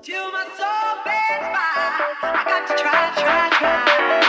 Till my soul bends by, I got to try, try, try.